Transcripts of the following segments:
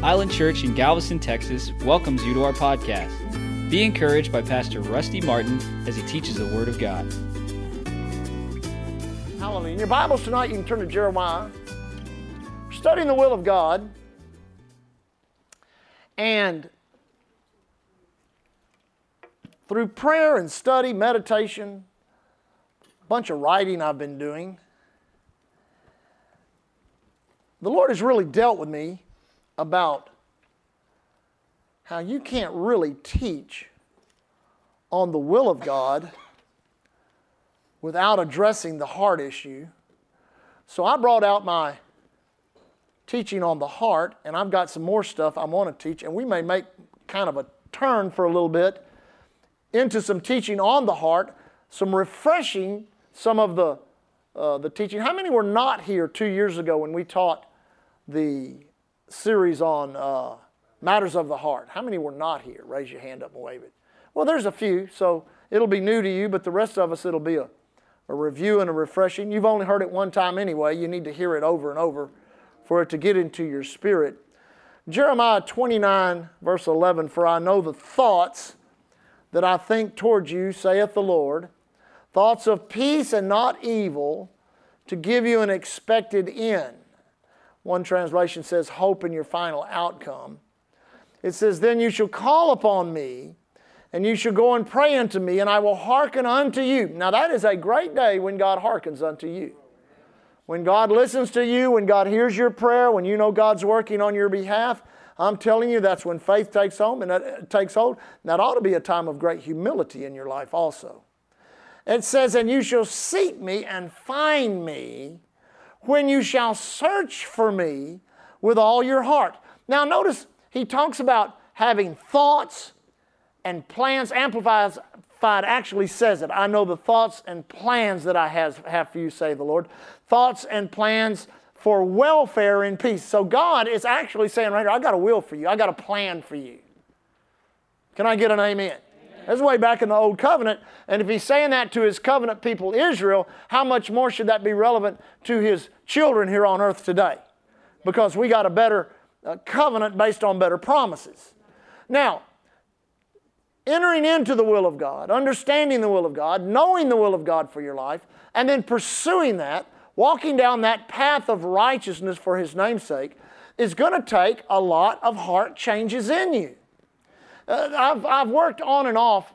Island Church in Galveston, Texas welcomes you to our podcast. Be encouraged by Pastor Rusty Martin as he teaches the Word of God. Hallelujah. In your Bibles tonight, you can turn to Jeremiah. Studying the will of God. And through prayer and study, meditation, a bunch of writing I've been doing, the Lord has really dealt with me about how you can't really teach on the will of God without addressing the heart issue. So I brought out my teaching on the heart, and I've got some more stuff I want to teach, and we may make kind of a turn for a little bit into some teaching on the heart, some refreshing some of the uh, the teaching. How many were not here two years ago when we taught the series on uh, matters of the heart. How many were not here? Raise your hand up and wave it. Well, there's a few, so it'll be new to you, but the rest of us, it'll be a, a review and a refreshing. You've only heard it one time anyway. You need to hear it over and over for it to get into your spirit. Jeremiah 29, verse 11 For I know the thoughts that I think toward you, saith the Lord, thoughts of peace and not evil, to give you an expected end. One translation says, hope in your final outcome. It says, Then you shall call upon me, and you shall go and pray unto me, and I will hearken unto you. Now, that is a great day when God hearkens unto you. When God listens to you, when God hears your prayer, when you know God's working on your behalf, I'm telling you, that's when faith takes home and that uh, takes hold. And that ought to be a time of great humility in your life also. It says, And you shall seek me and find me when you shall search for me with all your heart. Now, notice he talks about having thoughts and plans. Amplified actually says it. I know the thoughts and plans that I have, have for you, say the Lord. Thoughts and plans for welfare and peace. So God is actually saying right here, I got a will for you, I got a plan for you. Can I get an amen? That's way back in the Old Covenant. And if he's saying that to his covenant people, Israel, how much more should that be relevant to his children here on earth today? Because we got a better uh, covenant based on better promises. Now, entering into the will of God, understanding the will of God, knowing the will of God for your life, and then pursuing that, walking down that path of righteousness for His namesake, is going to take a lot of heart changes in you. Uh, I've, I've worked on and off,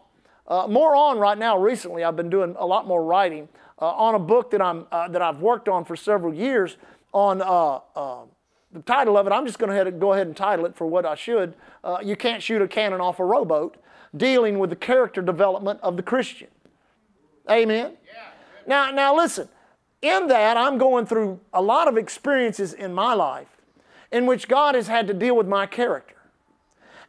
uh, more on right now recently. I've been doing a lot more writing uh, on a book that, I'm, uh, that I've worked on for several years on uh, uh, the title of it. I'm just going to go ahead and title it for what I should. you can't shoot a cannon off a rowboat, dealing with the character development of the Christian. Amen? Yeah. Now, now listen, in that I'm going through a lot of experiences in my life in which God has had to deal with my character.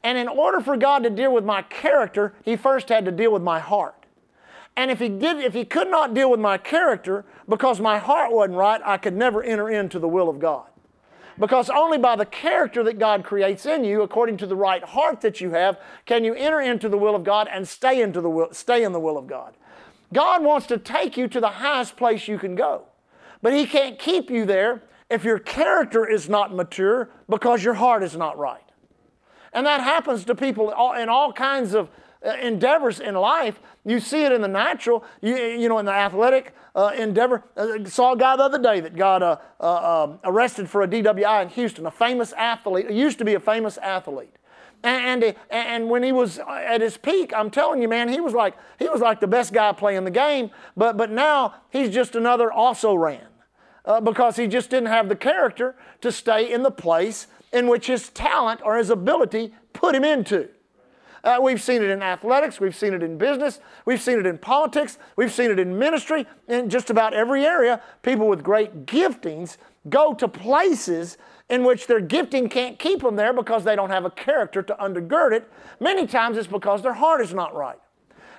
And in order for God to deal with my character, He first had to deal with my heart. And if he did, if he could not deal with my character because my heart wasn't right, I could never enter into the will of God. Because only by the character that God creates in you, according to the right heart that you have, can you enter into the will of God and stay into the will, stay in the will of God. God wants to take you to the highest place you can go. But He can't keep you there if your character is not mature because your heart is not right. And that happens to people in all kinds of uh, endeavors in life. You see it in the natural, you, you know, in the athletic uh, endeavor. Uh, saw a guy the other day that got uh, uh um, arrested for a DWI in Houston, a famous athlete, used to be a famous athlete. And, and, and when he was at his peak, I'm telling you, man, he was like he was like the best guy playing the game. But but now he's just another also ran uh, because he just didn't have the character to stay in the place in which his talent or his ability put him into. Uh, we've seen it in athletics, we've seen it in business, we've seen it in politics, we've seen it in ministry, in just about every area. People with great giftings go to places in which their gifting can't keep them there because they don't have a character to undergird it. Many times it's because their heart is not right.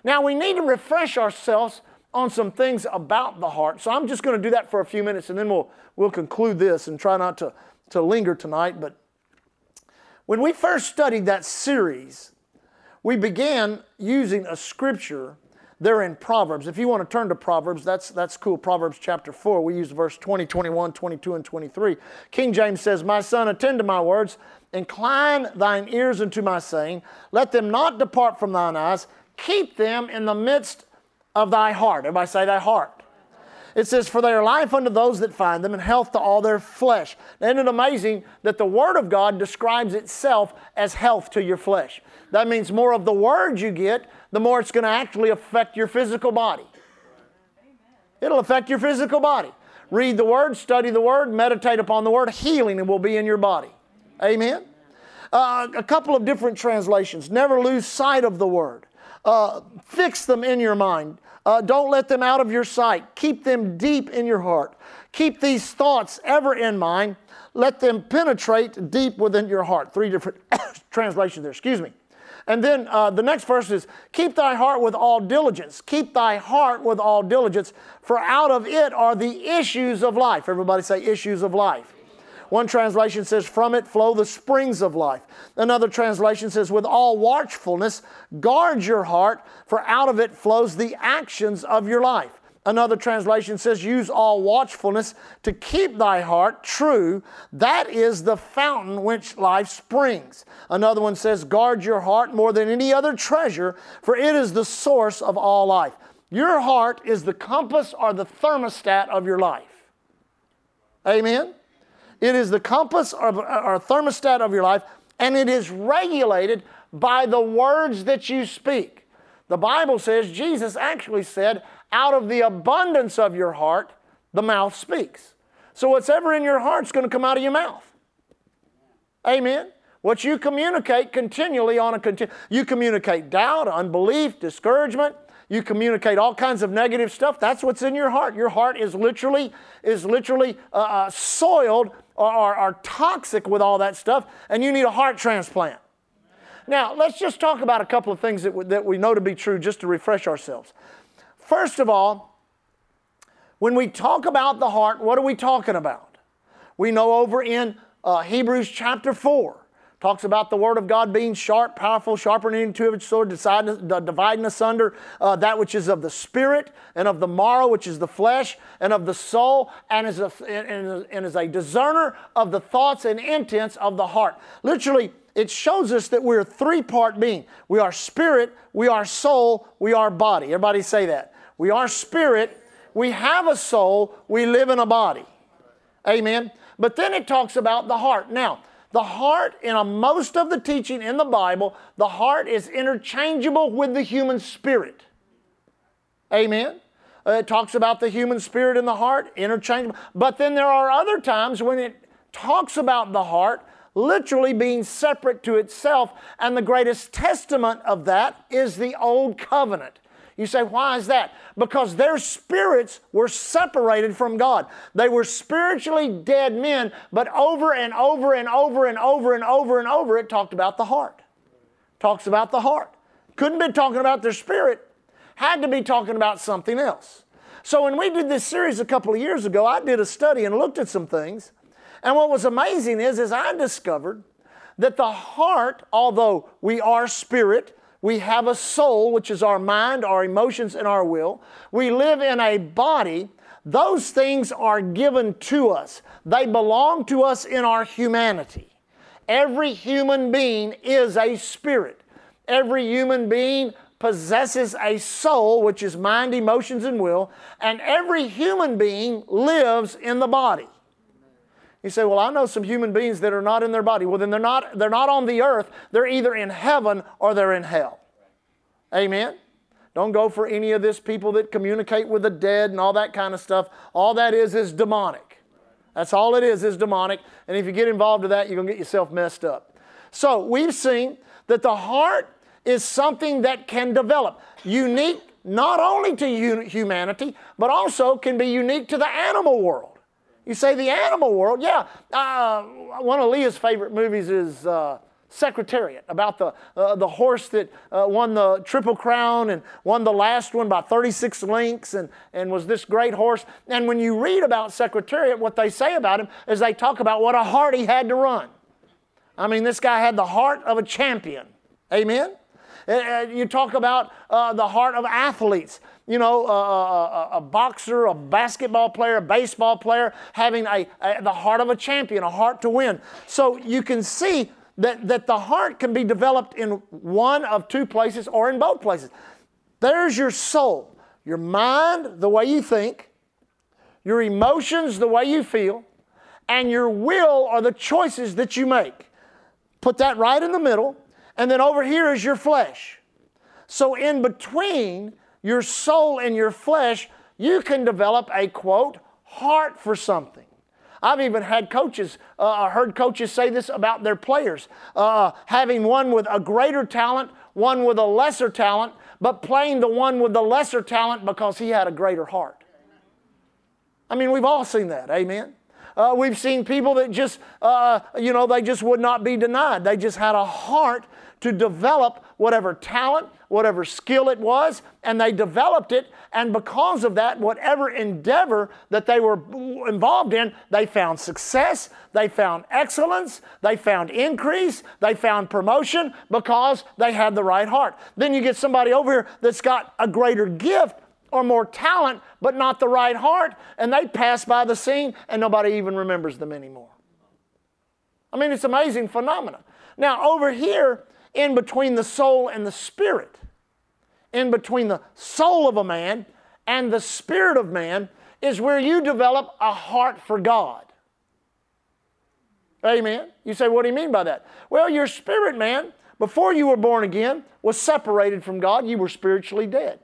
Now we need to refresh ourselves on some things about the heart. So I'm just going to do that for a few minutes and then we'll, we'll conclude this and try not to, to linger tonight. But when we first studied that series, we began using a scripture They're in Proverbs. If you want to turn to Proverbs, that's, that's cool. Proverbs chapter 4, we use verse 20, 21, 22, and 23. King James says, My son, attend to my words, incline thine ears unto my saying, let them not depart from thine eyes, keep them in the midst of thy heart. Everybody say thy heart. It says, For they are life unto those that find them, and health to all their flesh. Isn't it amazing that the Word of God describes itself as health to your flesh? That means more of the Word you get, the more it's going to actually affect your physical body. It'll affect your physical body. Read the Word, study the Word, meditate upon the Word, healing will be in your body. Amen? Uh, a couple of different translations. Never lose sight of the Word. Uh, fix them in your mind. Uh, don't let them out of your sight. Keep them deep in your heart. Keep these thoughts ever in mind. Let them penetrate deep within your heart. Three different translations there, excuse me. And then uh, the next verse is Keep thy heart with all diligence. Keep thy heart with all diligence, for out of it are the issues of life. Everybody say, issues of life. One translation says, From it flow the springs of life. Another translation says, With all watchfulness, guard your heart, for out of it flows the actions of your life. Another translation says, Use all watchfulness to keep thy heart true. That is the fountain which life springs. Another one says, Guard your heart more than any other treasure, for it is the source of all life. Your heart is the compass or the thermostat of your life. Amen? It is the compass or, or thermostat of your life, and it is regulated by the words that you speak. The Bible says, Jesus actually said, out of the abundance of your heart, the mouth speaks. So whatever in your heart is going to come out of your mouth. Amen. What you communicate continually on a continu- you communicate doubt, unbelief, discouragement, you communicate all kinds of negative stuff. That's what's in your heart. Your heart is literally is literally uh, uh, soiled or toxic with all that stuff, and you need a heart transplant. Now, let's just talk about a couple of things that that we know to be true just to refresh ourselves. First of all, when we talk about the heart, what are we talking about? We know over in uh, Hebrews chapter 4, talks about the Word of God being sharp, powerful, sharper than any two-edged sword, deciding, dividing asunder uh, that which is of the spirit and of the marrow, which is the flesh, and of the soul, and is, a, and, and is a discerner of the thoughts and intents of the heart. Literally, it shows us that we're a three-part being. We are spirit, we are soul, we are body. Everybody say that. We are spirit, we have a soul, we live in a body. Amen. But then it talks about the heart. Now, the heart, in a, most of the teaching in the Bible, the heart is interchangeable with the human spirit. Amen. Uh, it talks about the human spirit and the heart, interchangeable. But then there are other times when it talks about the heart literally being separate to itself, and the greatest testament of that is the Old Covenant. You say, why is that? Because their spirits were separated from God. They were spiritually dead men, but over and over and over and over and over and over, it talked about the heart. Talks about the heart. Couldn't be talking about their spirit, had to be talking about something else. So when we did this series a couple of years ago, I did a study and looked at some things. And what was amazing is, is I discovered that the heart, although we are spirit, we have a soul, which is our mind, our emotions, and our will. We live in a body. Those things are given to us, they belong to us in our humanity. Every human being is a spirit. Every human being possesses a soul, which is mind, emotions, and will, and every human being lives in the body. You say, well, I know some human beings that are not in their body. Well, then they're not, they're not on the earth. They're either in heaven or they're in hell. Amen? Don't go for any of this people that communicate with the dead and all that kind of stuff. All that is is demonic. That's all it is, is demonic. And if you get involved with that, you're going to get yourself messed up. So we've seen that the heart is something that can develop. Unique not only to humanity, but also can be unique to the animal world. You say the animal world, yeah. Uh, one of Leah's favorite movies is uh, Secretariat, about the, uh, the horse that uh, won the Triple Crown and won the last one by 36 lengths and, and was this great horse. And when you read about Secretariat, what they say about him is they talk about what a heart he had to run. I mean, this guy had the heart of a champion. Amen? Uh, uh, you talk about the heart of athletes. You know, uh, a, a, boxer, a basketball player, a baseball player, having a, a, the heart of a champion, a heart to win. So you can see that, that the heart can be developed in one of two places or in both places. There's your soul, your mind, the way you think, your emotions, the way you feel, and your will are the choices that you make. Put that right in the middle, and then over here is your flesh. So, in between your soul and your flesh, you can develop a quote, heart for something. I've even had coaches, uh, heard coaches say this about their players, uh, having one with a greater talent, one with a lesser talent, but playing the one with the lesser talent because he had a greater heart. I mean, we've all seen that, amen? Uh, we've seen people that just, uh, you know, they just would not be denied. They just had a heart to develop whatever talent, whatever skill it was, and they developed it. And because of that, whatever endeavor that they were involved in, they found success, they found excellence, they found increase, they found promotion because they had the right heart. Then you get somebody over here that's got a greater gift, or more talent, but not the right heart, and they pass by the scene and nobody even remembers them anymore. I mean, it's amazing phenomena. Now, over here, in between the soul and the spirit, in between the soul of a man and the spirit of man, is where you develop a heart for God. Amen. You say, what do you mean by that? Well, your spirit man, before you were born again, was separated from God. You were spiritually dead.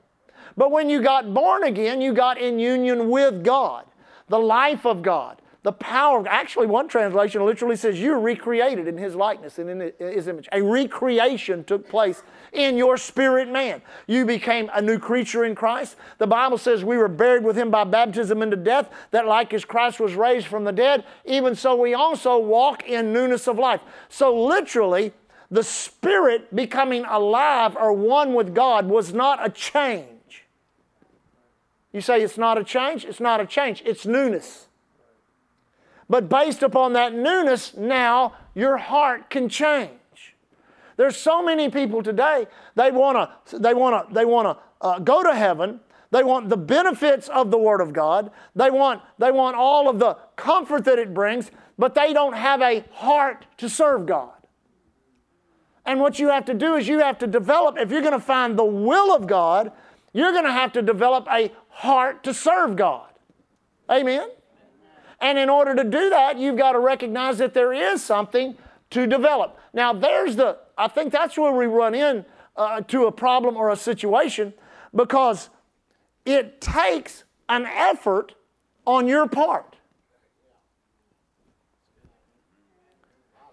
But when you got born again, you got in union with God, the life of God, the power. Actually, one translation literally says you're recreated in His likeness and in His image. A recreation took place in your spirit man. You became a new creature in Christ. The Bible says we were buried with Him by baptism into death, that like as Christ was raised from the dead, even so we also walk in newness of life. So, literally, the spirit becoming alive or one with God was not a change. You say it's not a change? It's not a change, it's newness. But based upon that newness, now your heart can change. There's so many people today, they want to they want to they want to uh, go to heaven. They want the benefits of the Word of God. They want, they want all of the comfort that it brings, but they don't have a heart to serve God. And what you have to do is you have to develop, if you're going to find the will of God, you're going to have to develop a heart to serve God. Amen? And in order to do that, you've got to recognize that there is something to develop. Now, there's the, I think that's where we run in uh, to a problem or a situation because it takes an effort on your part.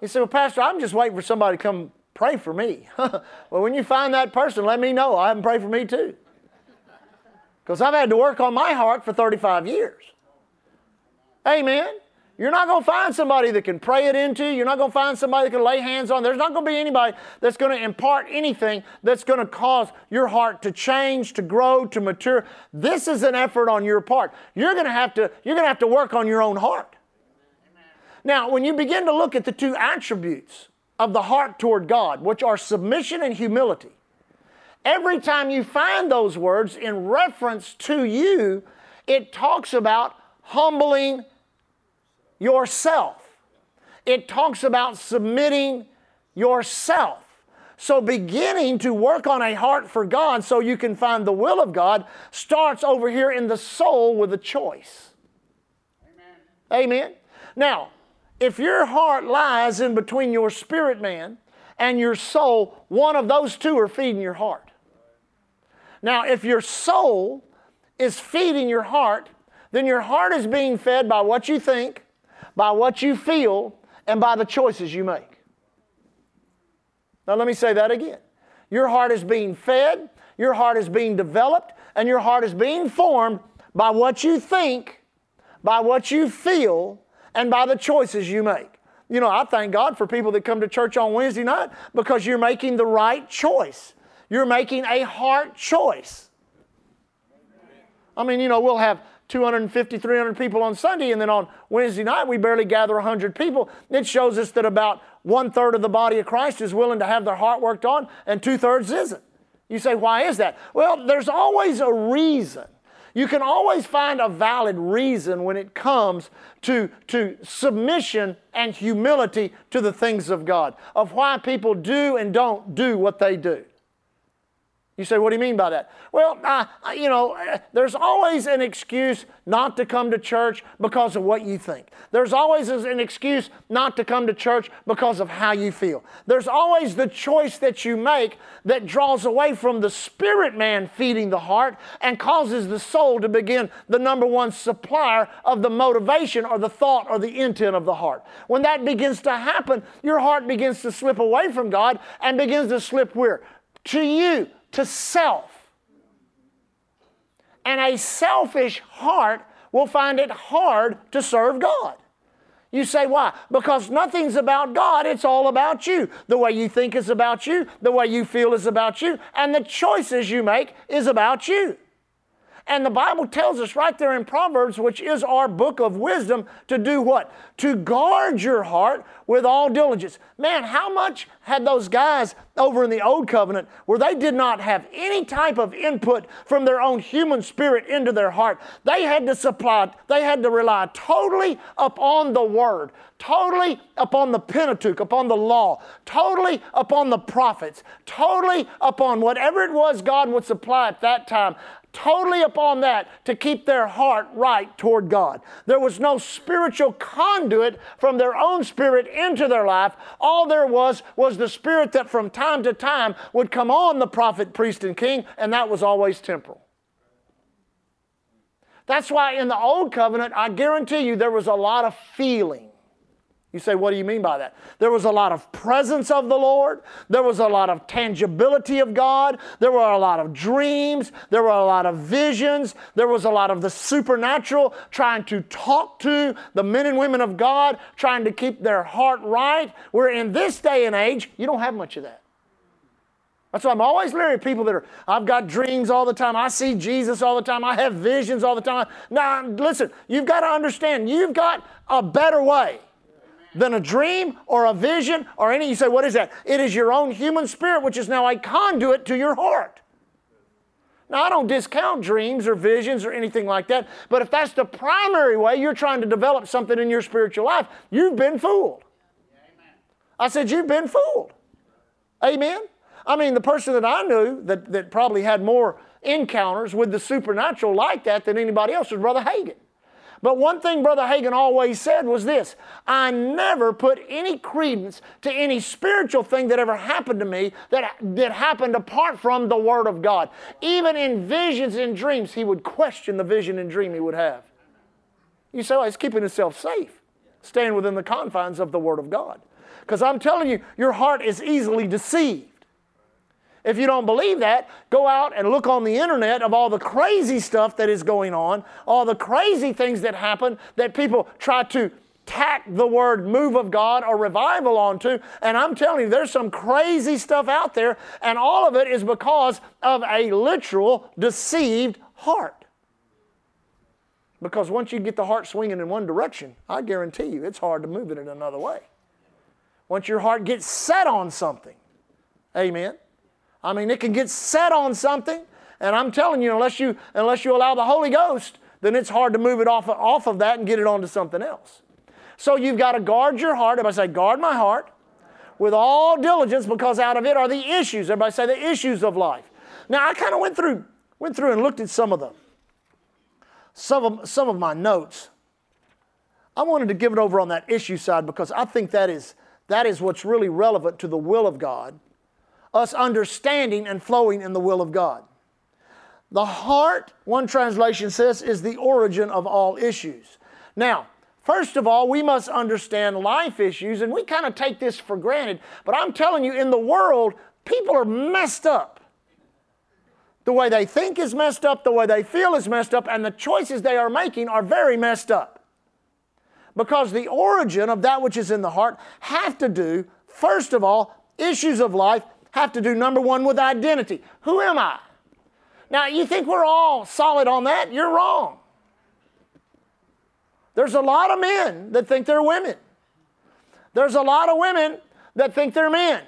You say, Well, Pastor, I'm just waiting for somebody to come pray for me. well, when you find that person, let me know. I haven't prayed for me too. Because I've had to work on my heart for 35 years. Amen. You're not going to find somebody that can pray it into. you. You're not going to find somebody that can lay hands on. There's not going to be anybody that's going to impart anything that's going to cause your heart to change, to grow, to mature. This is an effort on your part. You're going to have to, you're going to, have to work on your own heart. Now, when you begin to look at the two attributes of the heart toward God, which are submission and humility, Every time you find those words in reference to you, it talks about humbling yourself. It talks about submitting yourself. So, beginning to work on a heart for God so you can find the will of God starts over here in the soul with a choice. Amen. Amen. Now, if your heart lies in between your spirit man and your soul, one of those two are feeding your heart. Now, if your soul is feeding your heart, then your heart is being fed by what you think, by what you feel, and by the choices you make. Now, let me say that again. Your heart is being fed, your heart is being developed, and your heart is being formed by what you think, by what you feel, and by the choices you make. You know, I thank God for people that come to church on Wednesday night because you're making the right choice. You're making a heart choice. I mean, you know, we'll have 250, 300 people on Sunday, and then on Wednesday night we barely gather 100 people. It shows us that about one third of the body of Christ is willing to have their heart worked on, and two thirds isn't. You say, why is that? Well, there's always a reason. You can always find a valid reason when it comes to, to submission and humility to the things of God, of why people do and don't do what they do. You say, what do you mean by that? Well, uh, you know, uh, there's always an excuse not to come to church because of what you think. There's always an excuse not to come to church because of how you feel. There's always the choice that you make that draws away from the spirit man feeding the heart and causes the soul to begin the number one supplier of the motivation or the thought or the intent of the heart. When that begins to happen, your heart begins to slip away from God and begins to slip where? To you to self. And a selfish heart will find it hard to serve God. You say, why? Because nothing's about God, it's all about you. The way you think is about you, the way you feel is about you, and the choices you make is about you. And the Bible tells us right there in Proverbs, which is our book of wisdom, to do what? To guard your heart with all diligence. Man, how much had those guys over in the Old Covenant where they did not have any type of input from their own human spirit into their heart? They had to supply, they had to rely totally upon the Word, totally upon the Pentateuch, upon the law, totally upon the prophets, totally upon whatever it was God would supply at that time totally upon that to keep their heart right toward God. There was no spiritual conduit from their own spirit into their life. All there was was the spirit that from time to time would come on the prophet, priest, and king, and that was always temporal. That's why in the Old Covenant, I guarantee you there was a lot of feeling. You say, what do you mean by that? There was a lot of presence of the Lord. There was a lot of tangibility of God. There were a lot of dreams. There were a lot of visions. There was a lot of the supernatural trying to talk to the men and women of God, trying to keep their heart right. Where in this day and age, you don't have much of that. That's why I'm always leery of people that are, I've got dreams all the time. I see Jesus all the time. I have visions all the time. Now, listen, you've got to understand, you've got a better way than a dream or a vision or any. You say, what is that? It is your own human spirit, which is now a conduit to your heart. Now, I don't discount dreams or visions or anything like that, but if that's the primary way you're trying to develop something in your spiritual life, you've been fooled. Amen. I said, You've been fooled. Amen? I mean, the person that I knew that, that probably had more encounters with the supernatural like that than anybody else was Brother Hagin. But one thing Brother Hagin always said was this I never put any credence to any spiritual thing that ever happened to me that, that happened apart from the Word of God. Even in visions and dreams, he would question the vision and dream he would have. You say, well, he's keeping himself safe, staying within the confines of the Word of God. Because I'm telling you, your heart is easily deceived. If you don't believe that, go out and look on the internet of all the crazy stuff that is going on, all the crazy things that happen that people try to tack the word move of God or revival onto. And I'm telling you, there's some crazy stuff out there, and all of it is because of a literal deceived heart. Because once you get the heart swinging in one direction, I guarantee you it's hard to move it in another way. Once your heart gets set on something, amen. I mean, it can get set on something, and I'm telling you, unless you unless you allow the Holy Ghost, then it's hard to move it off, off of that and get it onto something else. So you've got to guard your heart. Everybody say, guard my heart with all diligence, because out of it are the issues. Everybody say the issues of life. Now I kind of went through went through and looked at some of them. Some of, some of my notes. I wanted to give it over on that issue side because I think that is, that is what's really relevant to the will of God us understanding and flowing in the will of God. The heart, one translation says, is the origin of all issues. Now, first of all, we must understand life issues, and we kind of take this for granted, but I'm telling you, in the world, people are messed up. The way they think is messed up, the way they feel is messed up, and the choices they are making are very messed up. Because the origin of that which is in the heart have to do, first of all, issues of life have to do, number one, with identity. Who am I? Now, you think we're all solid on that? You're wrong. There's a lot of men that think they're women. There's a lot of women that think they're men.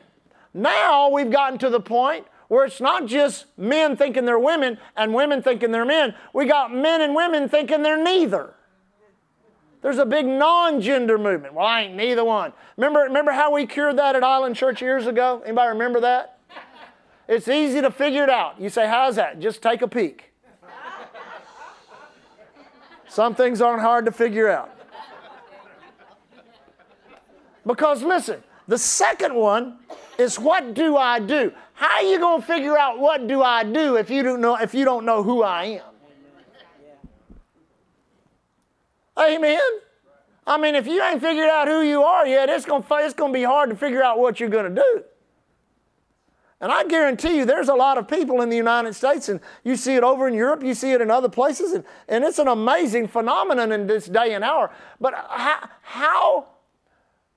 Now we've gotten to the point where it's not just men thinking they're women and women thinking they're men. We got men and women thinking they're neither. There's a big non-gender movement. Well, I ain't neither one. Remember, remember how we cured that at Island Church years ago? Anybody remember that? It's easy to figure it out. You say, how's that? Just take a peek. Some things aren't hard to figure out. Because listen, the second one is what do I do? How are you going to figure out what do I do if you don't know if you don't know who I am? Amen. I mean, if you ain't figured out who you are yet, it's going it's to be hard to figure out what you're going to do. And I guarantee you, there's a lot of people in the United States, and you see it over in Europe, you see it in other places, and, and it's an amazing phenomenon in this day and hour. But how, how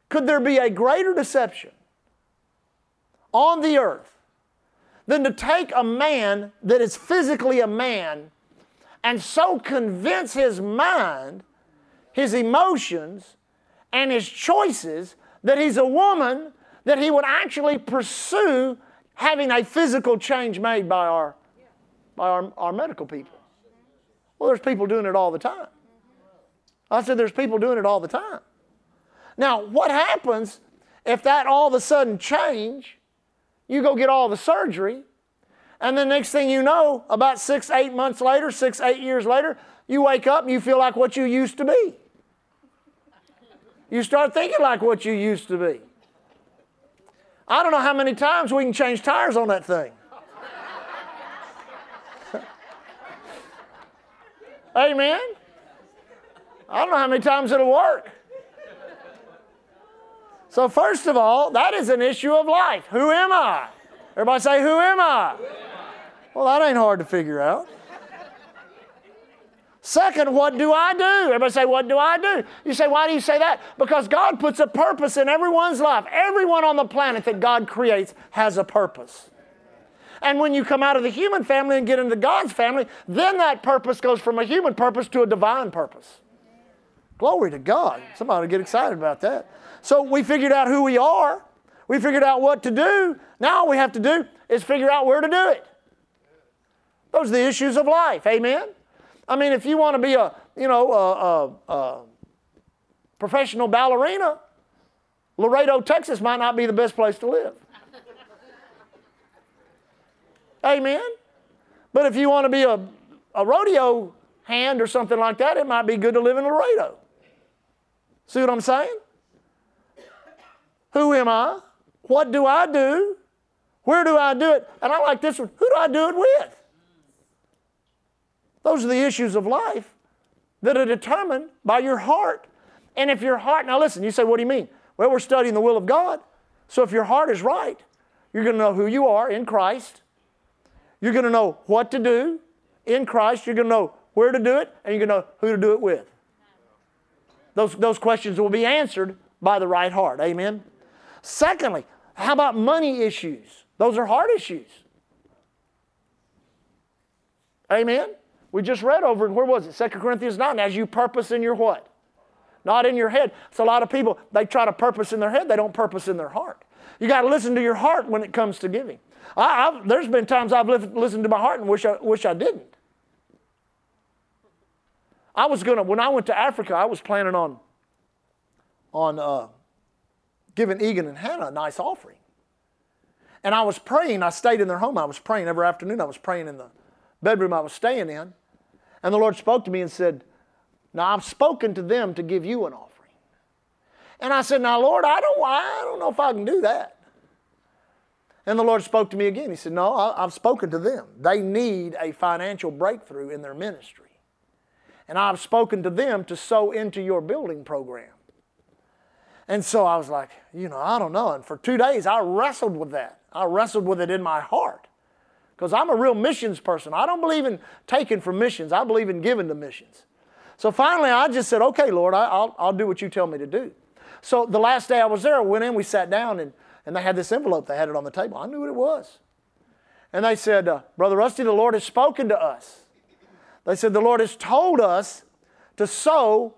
could there be a greater deception on the earth than to take a man that is physically a man and so convince his mind his emotions, and his choices that he's a woman that he would actually pursue having a physical change made by our, by our, our medical people. Well, there's people doing it all the time. I said, there's people doing it all the time. Now, what happens if that all of a sudden change? You go get all the surgery, and the next thing you know, about six, eight months later, six, eight years later, you wake up and you feel like what you used to be. You start thinking like what you used to be. I don't know how many times we can change tires on that thing. Amen. I don't know how many times it'll work. So, first of all, that is an issue of life. Who am I? Everybody say, Who am I? Well, that ain't hard to figure out. Second, what do I do? Everybody say, What do I do? You say, Why do you say that? Because God puts a purpose in everyone's life. Everyone on the planet that God creates has a purpose. And when you come out of the human family and get into God's family, then that purpose goes from a human purpose to a divine purpose. Glory to God. Somebody get excited about that. So we figured out who we are. We figured out what to do. Now all we have to do is figure out where to do it. Those are the issues of life. Amen. I mean, if you want to be a, you know, a, a, a professional ballerina, Laredo, Texas might not be the best place to live. Amen. But if you want to be a, a rodeo hand or something like that, it might be good to live in Laredo. See what I'm saying? Who am I? What do I do? Where do I do it? And I like this one. Who do I do it with? Those are the issues of life that are determined by your heart. And if your heart, now listen, you say, what do you mean? Well, we're studying the will of God. So if your heart is right, you're going to know who you are in Christ. You're going to know what to do in Christ. You're going to know where to do it, and you're going to know who to do it with. Those, those questions will be answered by the right heart. Amen. Secondly, how about money issues? Those are heart issues. Amen. We just read over, where was it? 2 Corinthians 9. As you purpose in your what? Not in your head. It's a lot of people, they try to purpose in their head, they don't purpose in their heart. You got to listen to your heart when it comes to giving. I, there's been times I've listened to my heart and wish I, wish I didn't. I was going to, when I went to Africa, I was planning on, on uh, giving Egan and Hannah a nice offering. And I was praying, I stayed in their home, I was praying every afternoon, I was praying in the bedroom I was staying in. And the Lord spoke to me and said, Now I've spoken to them to give you an offering. And I said, Now, Lord, I don't, I don't know if I can do that. And the Lord spoke to me again. He said, No, I've spoken to them. They need a financial breakthrough in their ministry. And I've spoken to them to sow into your building program. And so I was like, you know, I don't know. And for two days, I wrestled with that. I wrestled with it in my heart because I'm a real missions person. I don't believe in taking from missions, I believe in giving to missions. So finally, I just said, okay, Lord, I'll, I'll do what you tell me to do. So the last day I was there, I went in, we sat down, and, and they had this envelope. They had it on the table. I knew what it was. And they said, uh, Brother Rusty, the Lord has spoken to us. They said, The Lord has told us to sow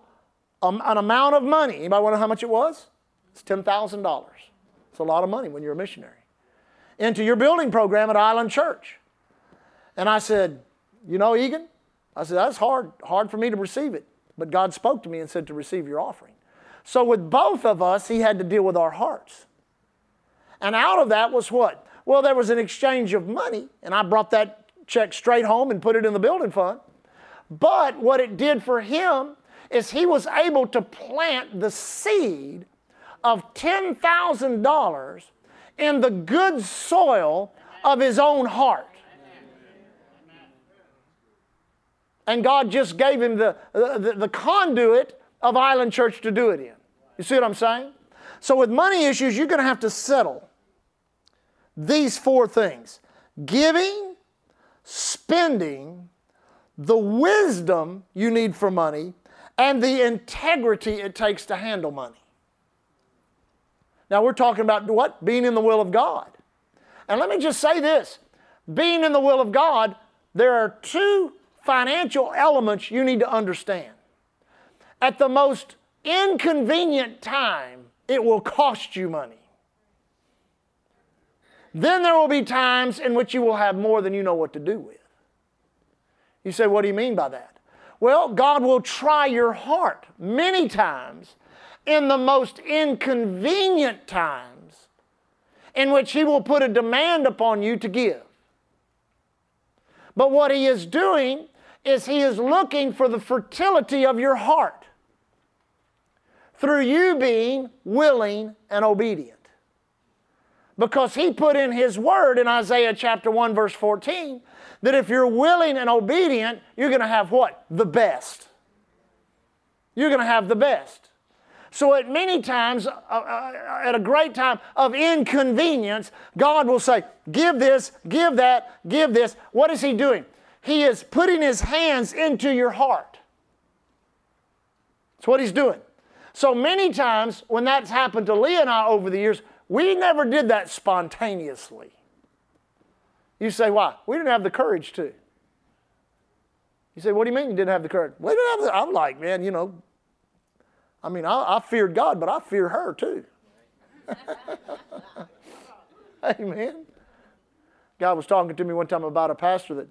um, an amount of money. Anybody want to know how much it was? It's $10,000. It's a lot of money when you're a missionary. Into your building program at Island Church. And I said, You know, Egan, I said, That's hard, hard for me to receive it. But God spoke to me and said to receive your offering. So with both of us, He had to deal with our hearts. And out of that was what? Well, there was an exchange of money, and I brought that check straight home and put it in the building fund. But what it did for him is he was able to plant the seed of $10,000 in the good soil of his own heart. And God just gave him the, the, the, conduit of Island Church to do it in. You see what I'm saying? So, with money issues, you're going to have to settle these four things giving, spending, the wisdom you need for money, and the integrity it takes to handle money. Now, we're talking about what? Being in the will of God. And let me just say this being in the will of God, there are two financial elements you need to understand. At the most inconvenient time, it will cost you money. Then there will be times in which you will have more than you know what to do with. You say, what do you mean by that? Well, God will try your heart many times in the most inconvenient times in which He will put a demand upon you to give. But what He is doing is He is looking for the fertility of your heart through you being willing and obedient. Because He put in His Word in Isaiah chapter 1, verse 14, that if you're willing and obedient, you're going to have what? The best. You're going to have the best. So, at many times, uh, uh, at a great time of inconvenience, God will say, Give this, give that, give this. What is He doing? He is putting His hands into your heart. That's what He's doing. So many times, when that's happened to Leah and I over the years, we never did that spontaneously. You say, why? We didn't have the courage to. You say, what do you mean you didn't have the courage? We didn't have the, I'm like, man, you know, I mean, I, I feared God, but I fear her too. Amen. God was talking to me one time about a pastor that,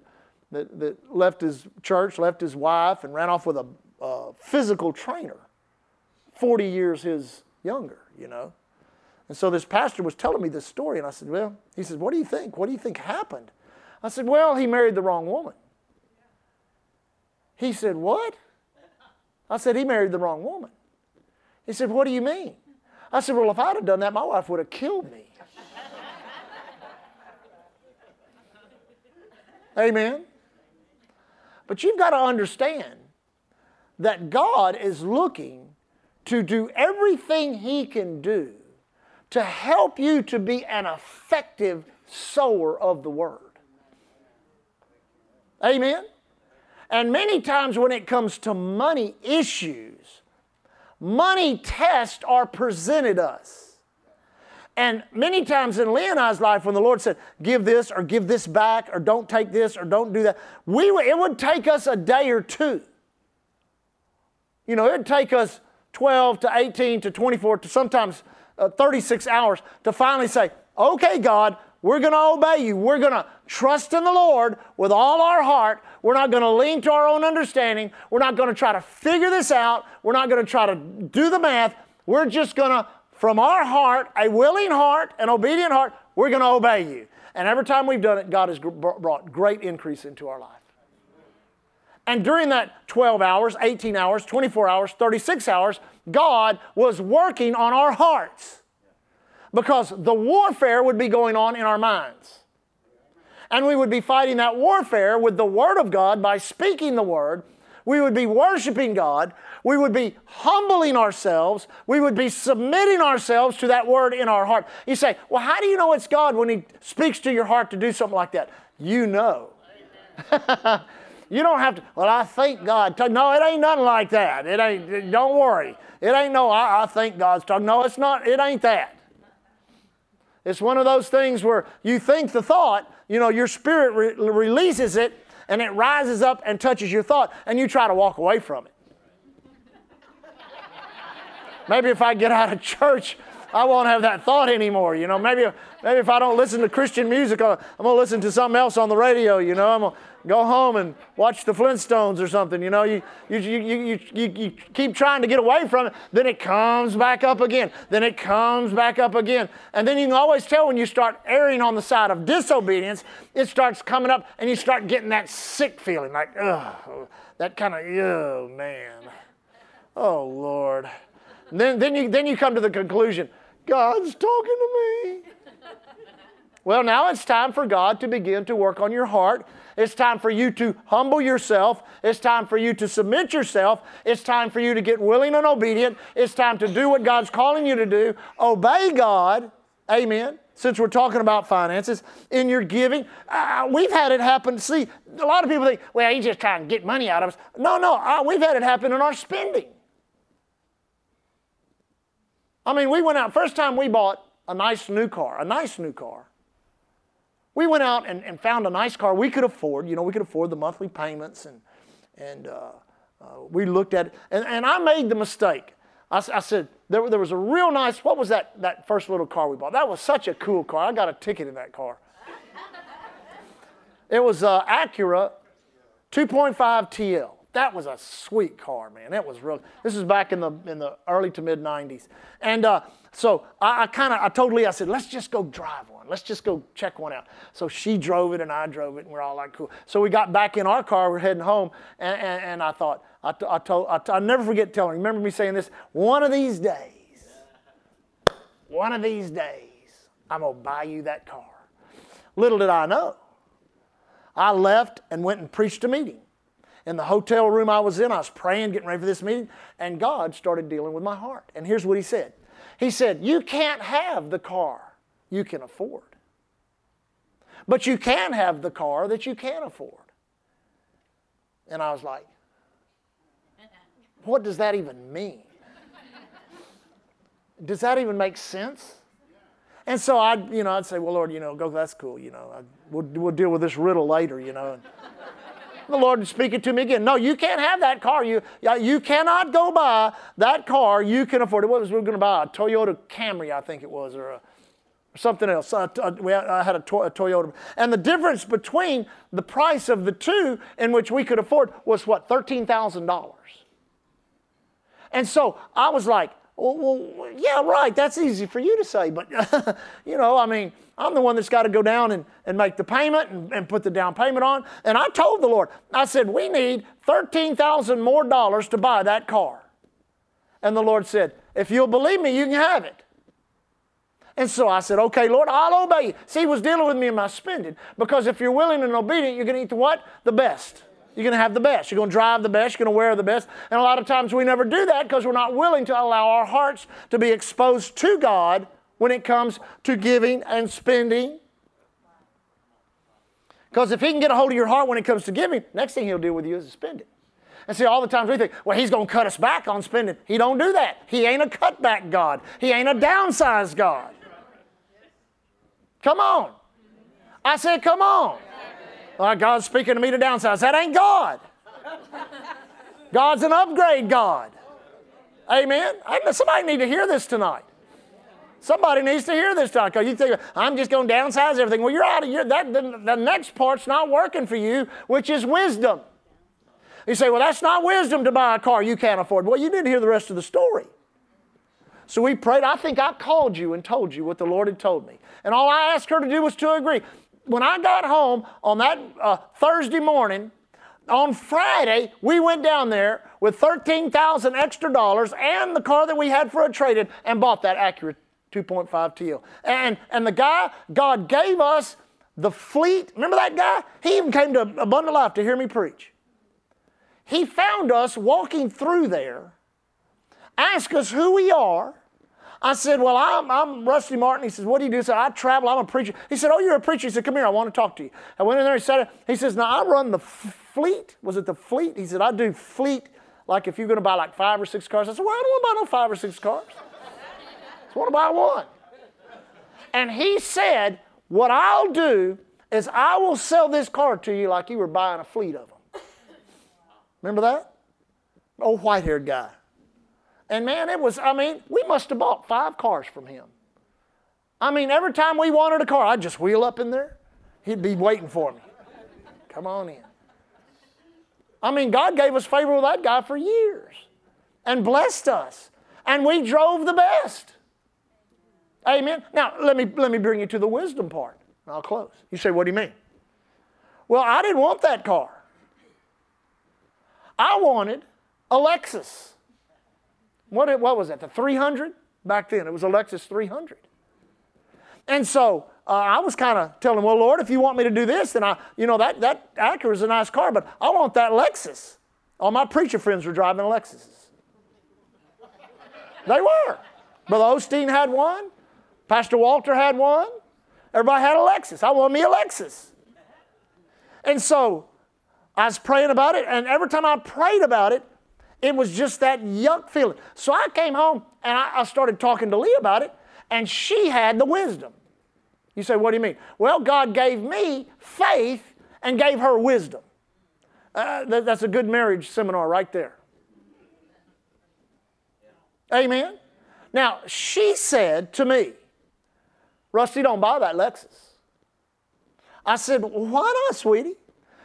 that, that left his church, left his wife, and ran off with a, a physical trainer, 40 years his younger, you know. And so this pastor was telling me this story, and I said, Well, he said, What do you think? What do you think happened? I said, Well, he married the wrong woman. He said, What? I said, He married the wrong woman. He said, What do you mean? I said, Well, if I'd have done that, my wife would have killed me. Amen. But you've got to understand that God is looking to do everything He can do to help you to be an effective sower of the Word. Amen? And many times when it comes to money issues, money tests are presented us. And many times in Leah and I's life, when the Lord said, give this or give this back or don't take this or don't do that, we, it would take us a day or two. You know, it would take us 12 to 18 to 24 to sometimes uh, 36 hours to finally say, okay, God, we're going to obey you. We're going to trust in the Lord with all our heart. We're not going to lean to our own understanding. We're not going to try to figure this out. We're not going to try to do the math. We're just going to, from our heart, a willing heart, an obedient heart, we're going to obey you. And every time we've done it, God has brought great increase into our life. And during that 12 hours, 18 hours, 24 hours, 36 hours, God was working on our hearts because the warfare would be going on in our minds. And we would be fighting that warfare with the Word of God by speaking the Word. We would be worshiping God. We would be humbling ourselves. We would be submitting ourselves to that Word in our heart. You say, well, how do you know it's God when He speaks to your heart to do something like that? You know. You don't have to, well, I think God. No, it ain't nothing like that. It ain't, don't worry. It ain't no, I, I think God's talking. No, it's not, it ain't that. It's one of those things where you think the thought, you know, your spirit re- releases it and it rises up and touches your thought and you try to walk away from it. maybe if I get out of church, I won't have that thought anymore. You know, maybe, maybe if I don't listen to Christian music, uh, I'm going to listen to something else on the radio. You know, I'm going to go home and watch the Flintstones or something. You know, you, you, you, you, you, keep trying to get away from it, then it comes back up again. Then it comes back up again. And then you can always tell when you start erring on the side of disobedience, it starts coming up and you start getting that sick feeling like, ugh, that kind of, oh man. Oh Lord. And then, then, you, then you come to the conclusion God's talking to me. Well, now it's time for God to begin to work on your heart. It's time for you to humble yourself. It's time for you to submit yourself. It's time for you to get willing and obedient. It's time to do what God's calling you to do. Obey God. Amen. Since we're talking about finances, in your giving, uh, we've had it happen. See, a lot of people think, well, he's just trying to get money out of us. No, no, uh, we've had it happen in our spending. I mean, we went out, first time we bought a nice new car, a nice new car. We went out and, and found a nice car we could afford. You know, we could afford the monthly payments, and, and uh, uh, we looked at it. And, and I made the mistake. I, I said, there, there was a real nice, what was that, that first little car we bought? That was such a cool car. I got a ticket in that car. it was uh, Acura 2.5 TL. That was a sweet car, man. It was real. This is back in the in the early to mid '90s, and uh, so I, I kind of I told Lee I said let's just go drive one. Let's just go check one out. So she drove it and I drove it, and we're all like cool. So we got back in our car. We're heading home, and, and, and I thought I, told I never forget telling. Remember me saying this? One of these days, one of these days, I'm gonna buy you that car. Little did I know. I left and went and preached a meeting in the hotel room I was in. I was praying, getting ready for this meeting, and God started dealing with my heart. And here's what He said He said, You can't have the car you can afford, but you can have the car that you can afford. And I was like, What does that even mean? Does that even make sense? And so I'd, you know, I'd say, well, Lord, you know, go, that's cool, you know, I, we'll, we'll deal with this riddle later, you know the Lord speaking to me again. No, you can't have that car. You, uh, you cannot go buy that car. You can afford it. What was we were going to buy? A Toyota Camry, I think it was, or, a, something else. Uh, I, uh, I had a, a Toyota. And the difference between the price of the two in which we could afford was what? $13,000. And so I was like, well, well, yeah, right, that's easy for you to say, but, you know, I mean, I'm the one that's got to go down and, and make the payment and, and put the down payment on. And I told the Lord, I said, we need 13000 more dollars to buy that car. And the Lord said, if you'll believe me, you can have it. And so I said, okay, Lord, I'll obey you. See, he was dealing with me in my spending because if you're willing and obedient, you're going to eat the what? The best. You're going to have the best. You're going to drive the best. You're going to wear the best. And a lot of times we never do that because we're not willing to allow our hearts to be exposed to God when it comes to giving and spending. Because if He can get a hold of your heart when it comes to giving, next thing He'll deal with you is spending. And see, all the times we think, well, He's going to cut us back on spending. He don't do that. He ain't a cutback God. He ain't a downsized God. Come on. I said, come on. Well, God's speaking to me to downsize. That ain't God. God's an upgrade God. Amen. Somebody need to hear this tonight. Somebody needs to hear this tonight because you think I'm just going to downsize everything. Well, you're out of your that. The, the next part's not working for you, which is wisdom. You say, well, that's not wisdom to buy a car you can't afford. Well, you didn't hear the rest of the story. So we prayed. I think I called you and told you what the Lord had told me. And all I asked her to do was to agree when I got home on that uh, Thursday morning, on Friday, we went down there with 13,000 extra dollars and the car that we had for a trade-in and bought that Acura 2.5 TL. And, and the guy, God gave us the fleet. Remember that guy? He even came to Abundant Life to hear me preach. He found us walking through there, asked us who we are, I said, Well, I'm, I'm Rusty Martin. He says, What do you do? I said, I travel. I'm a preacher. He said, Oh, you're a preacher. He said, Come here. I want to talk to you. I went in there. He said, He says, Now I run the fleet. Was it the fleet? He said, I do fleet like if you're going to buy like five or six cars. I said, Well, I don't want to buy no five or six cars. I just want to buy one. And he said, What I'll do is I will sell this car to you like you were buying a fleet of them. Remember that? Old white haired guy. And man, it was, I mean, we must have bought five cars from him. I mean, every time we wanted a car, I'd just wheel up in there. He'd be waiting for me. Come on in. I mean, God gave us favor with that guy for years and blessed us. And we drove the best. Amen. Now, let me, let me bring you to the wisdom part. I'll close. You say, what do you mean? Well, I didn't want that car. I wanted a Lexus. What, what was that, the 300? Back then, it was a Lexus 300. And so uh, I was kind of telling, well, Lord, if you want me to do this, then I, you know, that, that Acura is a nice car, but I want that Lexus. All my preacher friends were driving Lexuses. they were. Brother Osteen had one. Pastor Walter had one. Everybody had a Lexus. I want me a Lexus. And so I was praying about it, and every time I prayed about it, it was just that yuck feeling. So I came home and I, I started talking to Lee about it, and she had the wisdom. You say, what do you mean? Well, God gave me faith and gave her wisdom. Uh, that, that's a good marriage seminar right there. Amen. Now, she said to me, Rusty, don't buy that Lexus. I said, why not, sweetie?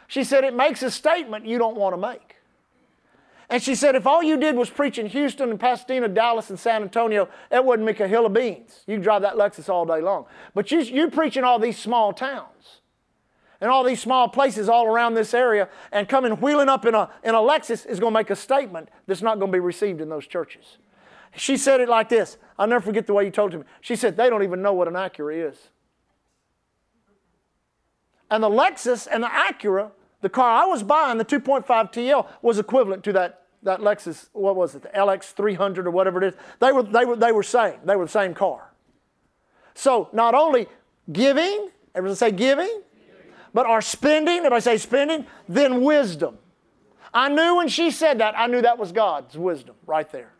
She said, it makes a statement you don't want to make. And she said, if all you did was preach in Houston and Pasadena, Dallas, and San Antonio, it wouldn't make a hill of beans. You drive that Lexus all day long. But you, you preach in all these small towns and all these small places all around this area, and coming wheeling up in a, in a Lexus is going to make a statement that's not going to be received in those churches. She said it like this. I'll never forget the way you told it to me. She said, they don't even know what an Acura is. And the Lexus and the Acura, the car I was buying, the 2.5 TL, was equivalent to that, that Lexus, what was it, the LX 300 or whatever it is. They were, they were, they were same. They were the same car. So not only giving, everyone say giving, but our spending, if I say spending, then wisdom. I knew when she said that, I knew that was God's wisdom right there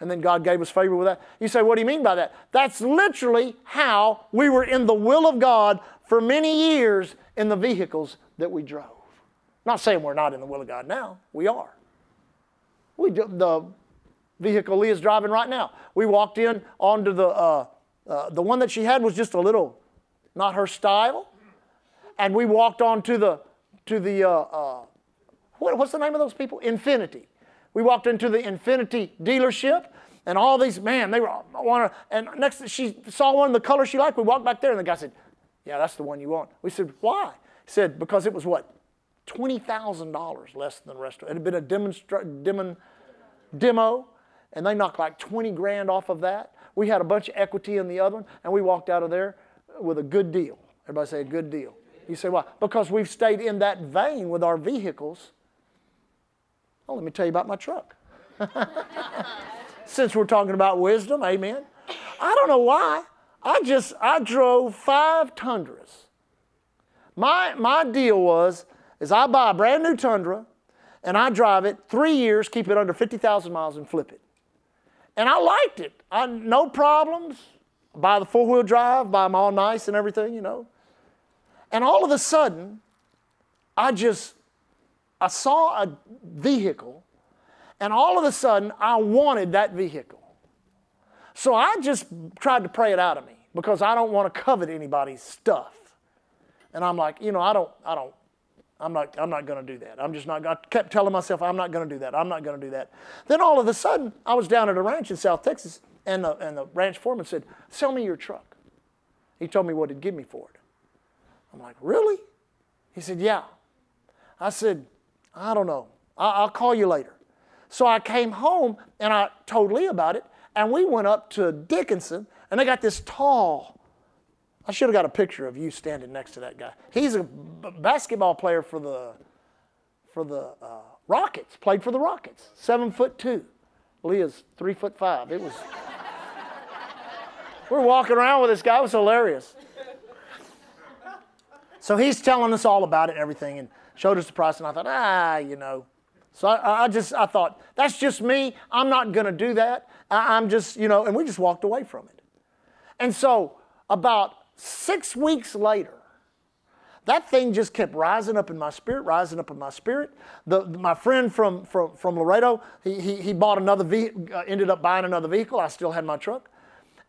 and then God gave us favor with that. You say, what do you mean by that? That's literally how we were in the will of God for many years in the vehicles that we drove. Not saying we're not in the will of God now, we are. We the vehicle Leah's driving right now. We walked in onto the uh, uh, the one that she had was just a little, not her style, and we walked on to the to the uh, uh what, what's the name of those people? Infiniti. We walked into the Infiniti dealership, and all these, man, they were, want and next, she saw one the color she liked. We walked back there, and the guy said, Yeah, that's the one you want. We said, Why? He said, Because it was what? $20,000 less than the rest of it. It had been a demonstra- demon, demo, and they knocked like 20 grand off of that. We had a bunch of equity in the other one, and we walked out of there with a good deal. Everybody say a good deal. You say, why? Because we've stayed in that vein with our vehicles Oh, let me tell you about my truck. Since we're talking about wisdom, amen. I don't know why. I just I drove five Tundras. My my deal was is I buy a brand new Tundra and I drive it three years, keep it under 50,000 miles and flip it. And I liked it. I no problems. Buy the four-wheel drive, buy them all nice and everything, you know. And all of a sudden, I just I saw a vehicle, and all of a sudden, I wanted that vehicle. So I just tried to pray it out of me because I don't want to covet anybody's stuff. And I'm like, you know, I don't, I don't, I'm not, I'm not going to do that. I'm just not. I kept telling myself, I'm not going to do that. I'm not going to do that. Then all of a sudden, I was down at a ranch in South Texas, and the, and the ranch foreman said, "Sell me your truck." He told me what he'd give me for it. I'm like, really? He said, yeah. I said, I don't know. I'll call you later. So I came home and I told Lee about it, and we went up to Dickinson, and they got this tall. I should have got a picture of you standing next to that guy. He's a basketball player for the for the uh, Rockets. Played for the Rockets. Seven foot two. Leah's three foot five. It was. we're walking around with this guy. It was hilarious. So he's telling us all about it and everything, and showed us the price, and I thought, ah, you know. So I, I just, I thought, that's just me. I'm not to do that. I, I'm just, you know, and we just walked away from it. And so about six weeks later, that thing just kept rising up in my spirit, rising up in my spirit. The, my friend from, from, from Laredo, he, he, he bought another vehicle, uh, ended up buying another vehicle. I still had my truck.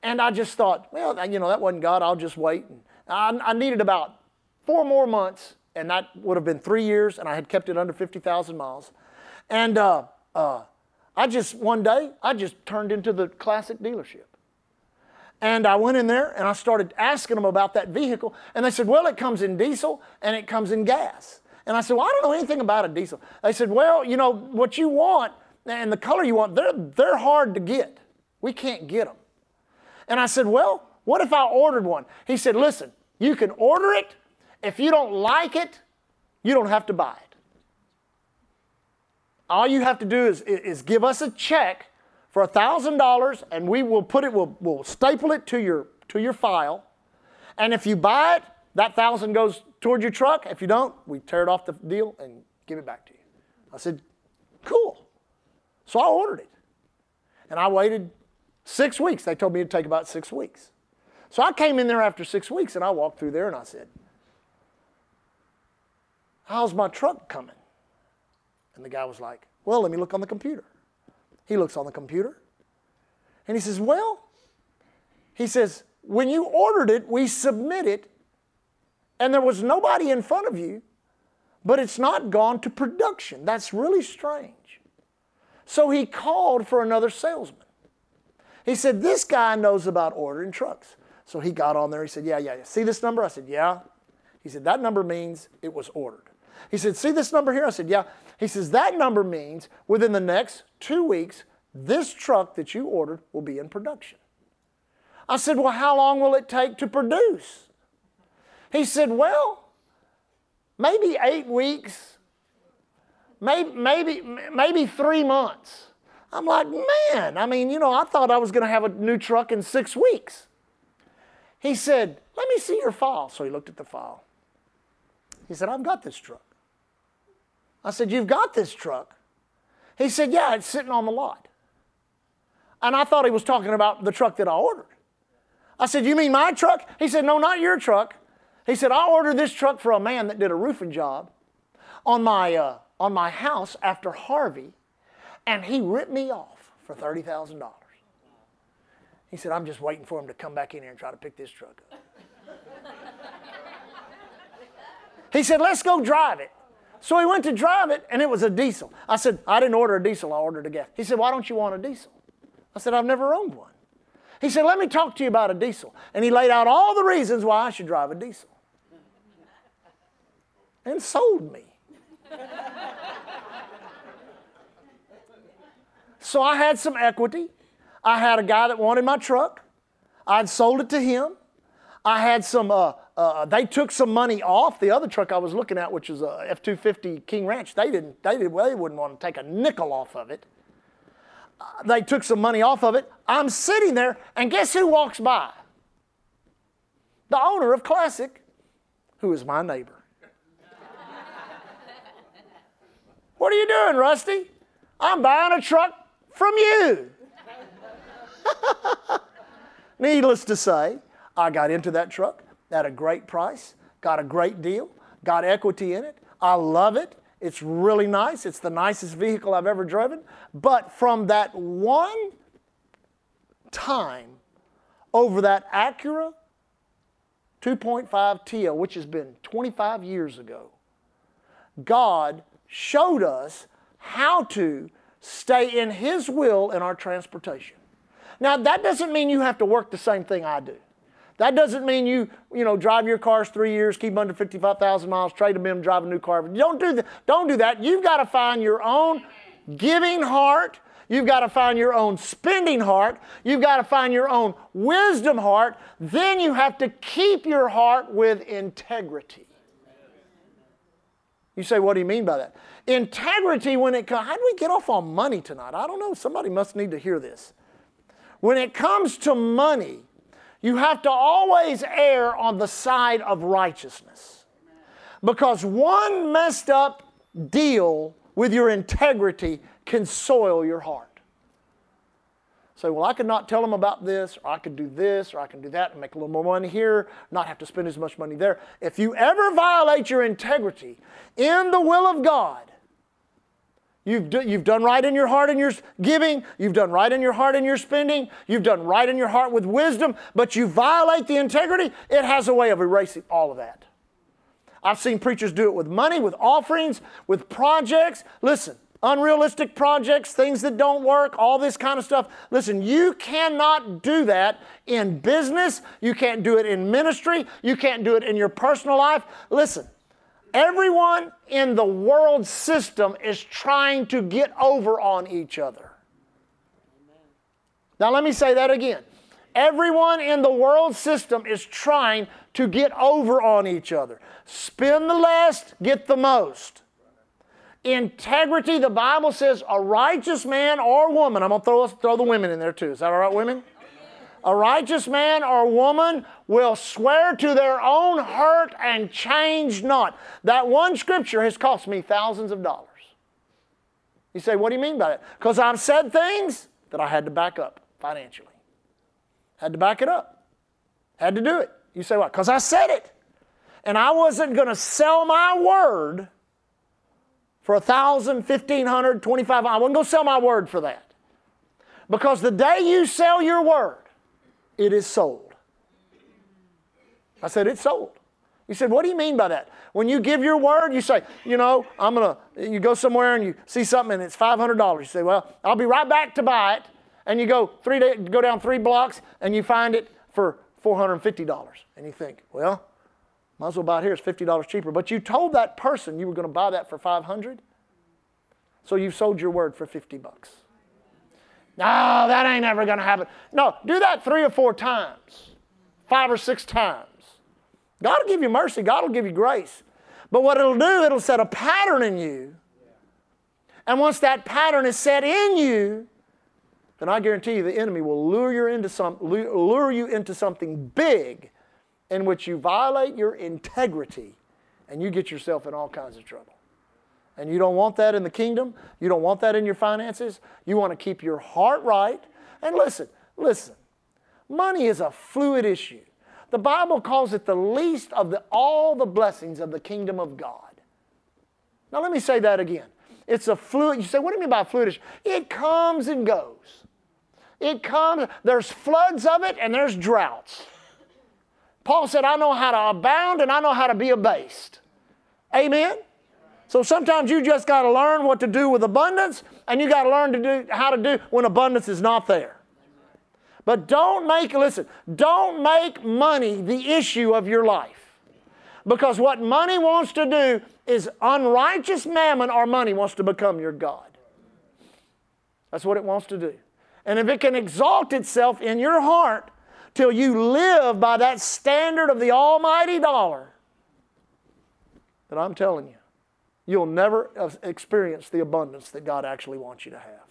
And I just thought, well, you know, that wasn't God. I'll just wait. And I, I needed about four more months, and that would have been three years, and I had kept it under 50,000 miles. And uh, uh, I just, one day, I just turned into the classic dealership. And I went in there and I started asking them about that vehicle. And they said, well, it comes in diesel and it comes in gas. And I said, well, I don't know anything about a diesel. They said, well, you know, what you want and the color you want, they're, they're hard to get. We can't get them. And I said, well, what if I ordered one? He said, listen, you can order it. If you don't like it, you don't have to buy it. All you have to do is, is give us a check for $1,000 and we will put it, we'll, we'll staple it to your, to your file. And if you buy it, that thousand goes toward your truck. If you don't, we tear it off the deal and give it back to you. I said, cool. So I ordered it. And I waited six weeks. They told me it'd take about six weeks. So I came in there after six weeks and I walked through there and I said, How's my truck coming? And the guy was like, Well, let me look on the computer. He looks on the computer and he says, Well, he says, when you ordered it, we submit it, and there was nobody in front of you, but it's not gone to production. That's really strange. So he called for another salesman. He said, This guy knows about ordering trucks. So he got on there. He said, Yeah, yeah, yeah. See this number? I said, Yeah. He said, That number means it was ordered. He said, See this number here? I said, Yeah. He says, That number means within the next two weeks, this truck that you ordered will be in production. I said, Well, how long will it take to produce? He said, Well, maybe eight weeks, maybe, maybe, maybe three months. I'm like, Man, I mean, you know, I thought I was going to have a new truck in six weeks. He said, Let me see your file. So he looked at the file. He said, I've got this truck. I said, You've got this truck? He said, Yeah, it's sitting on the lot. And I thought he was talking about the truck that I ordered. I said, You mean my truck? He said, No, not your truck. He said, I ordered this truck for a man that did a roofing job on my, uh, on my house after Harvey, and he ripped me off for $30,000. He said, I'm just waiting for him to come back in here and try to pick this truck up. he said, Let's go drive it. So he went to drive it, and it was a diesel. I said, I didn't order a diesel, I ordered a gas. He said, Why don't you want a diesel? I said, I've never owned one. He said, Let me talk to you about a diesel. And he laid out all the reasons why I should drive a diesel. And sold me. so I had some equity. I had a guy that wanted my truck. I'd sold it to him. I had some, uh, uh, they took some money off the other truck I was looking at, which is a F 250 King Ranch. They didn't, they, did, well, they wouldn't want to take a nickel off of it they took some money off of it. I'm sitting there, and guess who walks by? The owner of Classic, who is my neighbor. what are you doing, Rusty? I'm buying a truck from you. Needless to say, I got into that truck at a great price, got a great deal, got equity in it. I love it. It's really nice. It's the nicest vehicle I've ever driven. But from that one time over that Acura 2.5 TL, which has been 25 years ago, God showed us how to stay in His will in our transportation. Now, that doesn't mean you have to work the same thing I do. That doesn't mean you, you know, drive your cars three years, keep under 55,000 miles, trade them in, drive a new car. Don't do that. Don't do that. You've got to find your own giving heart. You've got to find your own spending heart. You've got to find your own wisdom heart. Then you have to keep your heart with integrity. You say, what do you mean by that? Integrity when it comes, how do we get off on money tonight? I don't know. Somebody must need to hear this. When it comes to money, you have to always err on the side of righteousness. Because one messed up deal with your integrity can soil your heart. Say, well, I could not tell them about this, or I could do this, or I can do that and make a little more money here, not have to spend as much money there. If you ever violate your integrity in the will of God, You've, do, you've done right in your heart in your giving. You've done right in your heart in your spending. You've done right in your heart with wisdom, but you violate the integrity, it has a way of erasing all of that. I've seen preachers do it with money, with offerings, with projects. Listen, unrealistic projects, things that don't work, all this kind of stuff. Listen, you cannot do that in business. You can't do it in ministry. You can't do it in your personal life. Listen, everyone in the world system is trying to get over on each other. Now, let me say that again. Everyone in the world system is trying to get over on each other. Spend the less, get the most. Integrity, the Bible says, a righteous man or woman, I'm going to throw, throw the women in there too. Is that all right, women? A righteous man or woman will swear to their own hurt and change not. That one scripture has cost me thousands of dollars. You say, what do you mean by that? Because I've said things that I had to back up financially. Had to back it up. Had to do it. You say, what? Because I said it. And I wasn't going to sell my word for a thousand, fifteen hundred, twenty-five. I wasn't going to sell my word for that. Because the day you sell your word, it is sold. I said, It's sold. He said, What do you mean by that? When you give your word, you say, You know, I'm going to, you go somewhere and you see something and it's $500. You say, Well, I'll be right back to buy it. And you go, three day, go down three blocks and you find it for $450. And you think, Well, might as well buy it here. It's $50 cheaper. But you told that person you were going to buy that for 500 so you've sold your word for 50 bucks. No, that ain't ever going to happen. No, do that three or four times, five or six times. God will give you mercy, God will give you grace. But what it'll do, it'll set a pattern in you. And once that pattern is set in you, then I guarantee you the enemy will lure you into, some, lure you into something big in which you violate your integrity and you get yourself in all kinds of trouble. And you don't want that in the kingdom. You don't want that in your finances. You want to keep your heart right. And listen, listen. Money is a fluid issue. The Bible calls it the least of the, all the blessings of the kingdom of God. Now, let me say that again. It's a fluid. You say, what do you mean by fluid issue? It comes and goes. It comes, there's floods of it and there's droughts. Paul said, I know how to abound and I know how to be abased. Amen? So sometimes you just got to learn what to do with abundance, and you got to learn to do how to do when abundance is not there. But don't make, listen, don't make money the issue of your life. Because what money wants to do is unrighteous mammon or money wants to become your God. That's what it wants to do. And if it can exalt itself in your heart till you live by that standard of the almighty dollar, then I'm telling you, you'll never experience the abundance that God actually wants you to have.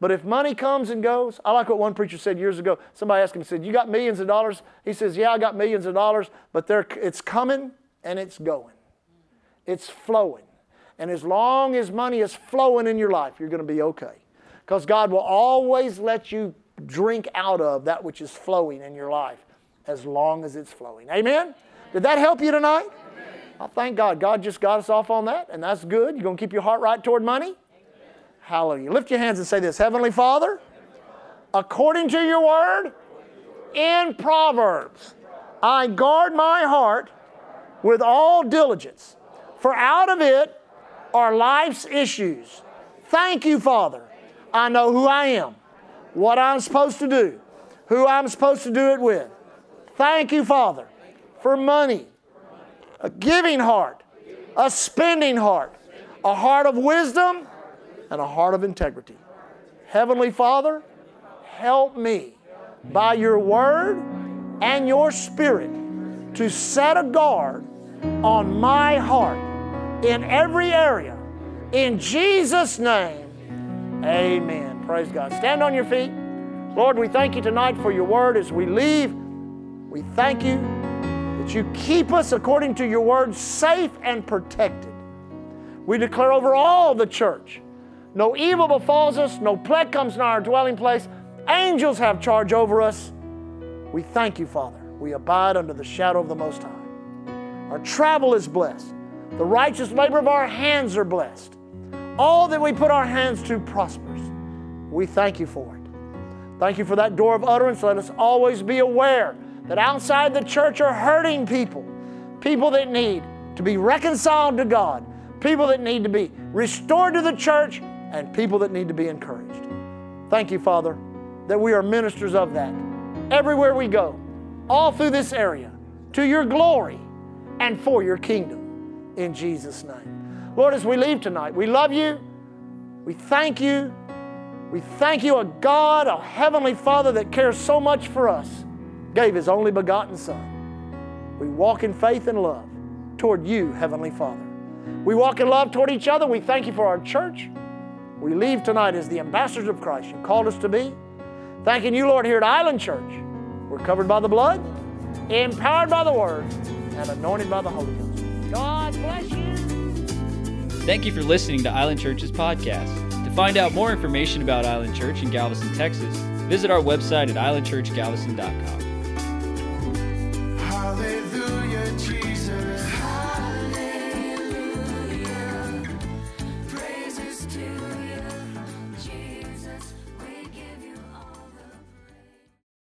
But if money comes and goes, I like what one preacher said years ago. Somebody asked him, said, You got millions of dollars? He says, Yeah, I got millions of dollars, but it's coming and it's going. It's flowing. And as long as money is flowing in your life, you're going to be okay. Because God will always let you drink out of that which is flowing in your life as long as it's flowing. Amen? Did that help you tonight? I thank God. God just got us off on that, and that's good. You're going to keep your heart right toward money? Amen. Hallelujah. Lift your hands and say this Heavenly Father, according to your word, in Proverbs, I guard my heart with all diligence, for out of it are life's issues. Thank you, Father. I know who I am, what I'm supposed to do, who I'm supposed to do it with. Thank you, Father, for money a giving heart, a spending heart, a heart of wisdom, and a heart of integrity. Heavenly Father, help me by your word and your spirit to set a guard on my heart in every area. In Jesus' name, amen. Praise God. Stand on your feet. Lord, we thank you tonight for your word as we leave. We thank you that you keep us according to your word safe and protected. We declare over all the church no evil befalls us, no plague comes in our dwelling place, Angels have charge over us. We thank you, Father. We abide under the shadow of the Most High. Our travel is blessed. The righteous labor of our hands are blessed. All that we put our hands to prospers. We thank you for it. Thank you for that door of utterance. Let us always be aware that outside the church are hurting people, people that need to be reconciled to God, people that need to be restored to the church, and people that need to be encouraged. Thank you, Father, that we are ministers of that. Everywhere we go, all through this area, to your glory and for your kingdom. In Jesus' name. Lord, as we leave tonight, we love you. We thank you. We thank you, a God, a heavenly Father that cares so much for us, gave His only begotten Son. We walk in faith and love toward you, Heavenly Father. We walk in love toward each other. We thank you for our church. We leave tonight as the ambassadors of Christ you called us to be. Thanking you, Lord, here at Island Church. We're covered by the blood, empowered by the Word, and anointed by the Holy Ghost. God bless you. Thank you for listening to Island Church's podcast. To find out more information about Island Church in Galveston, Texas, visit our website at islandchurchgalveston.com. Hallelujah, Jesus.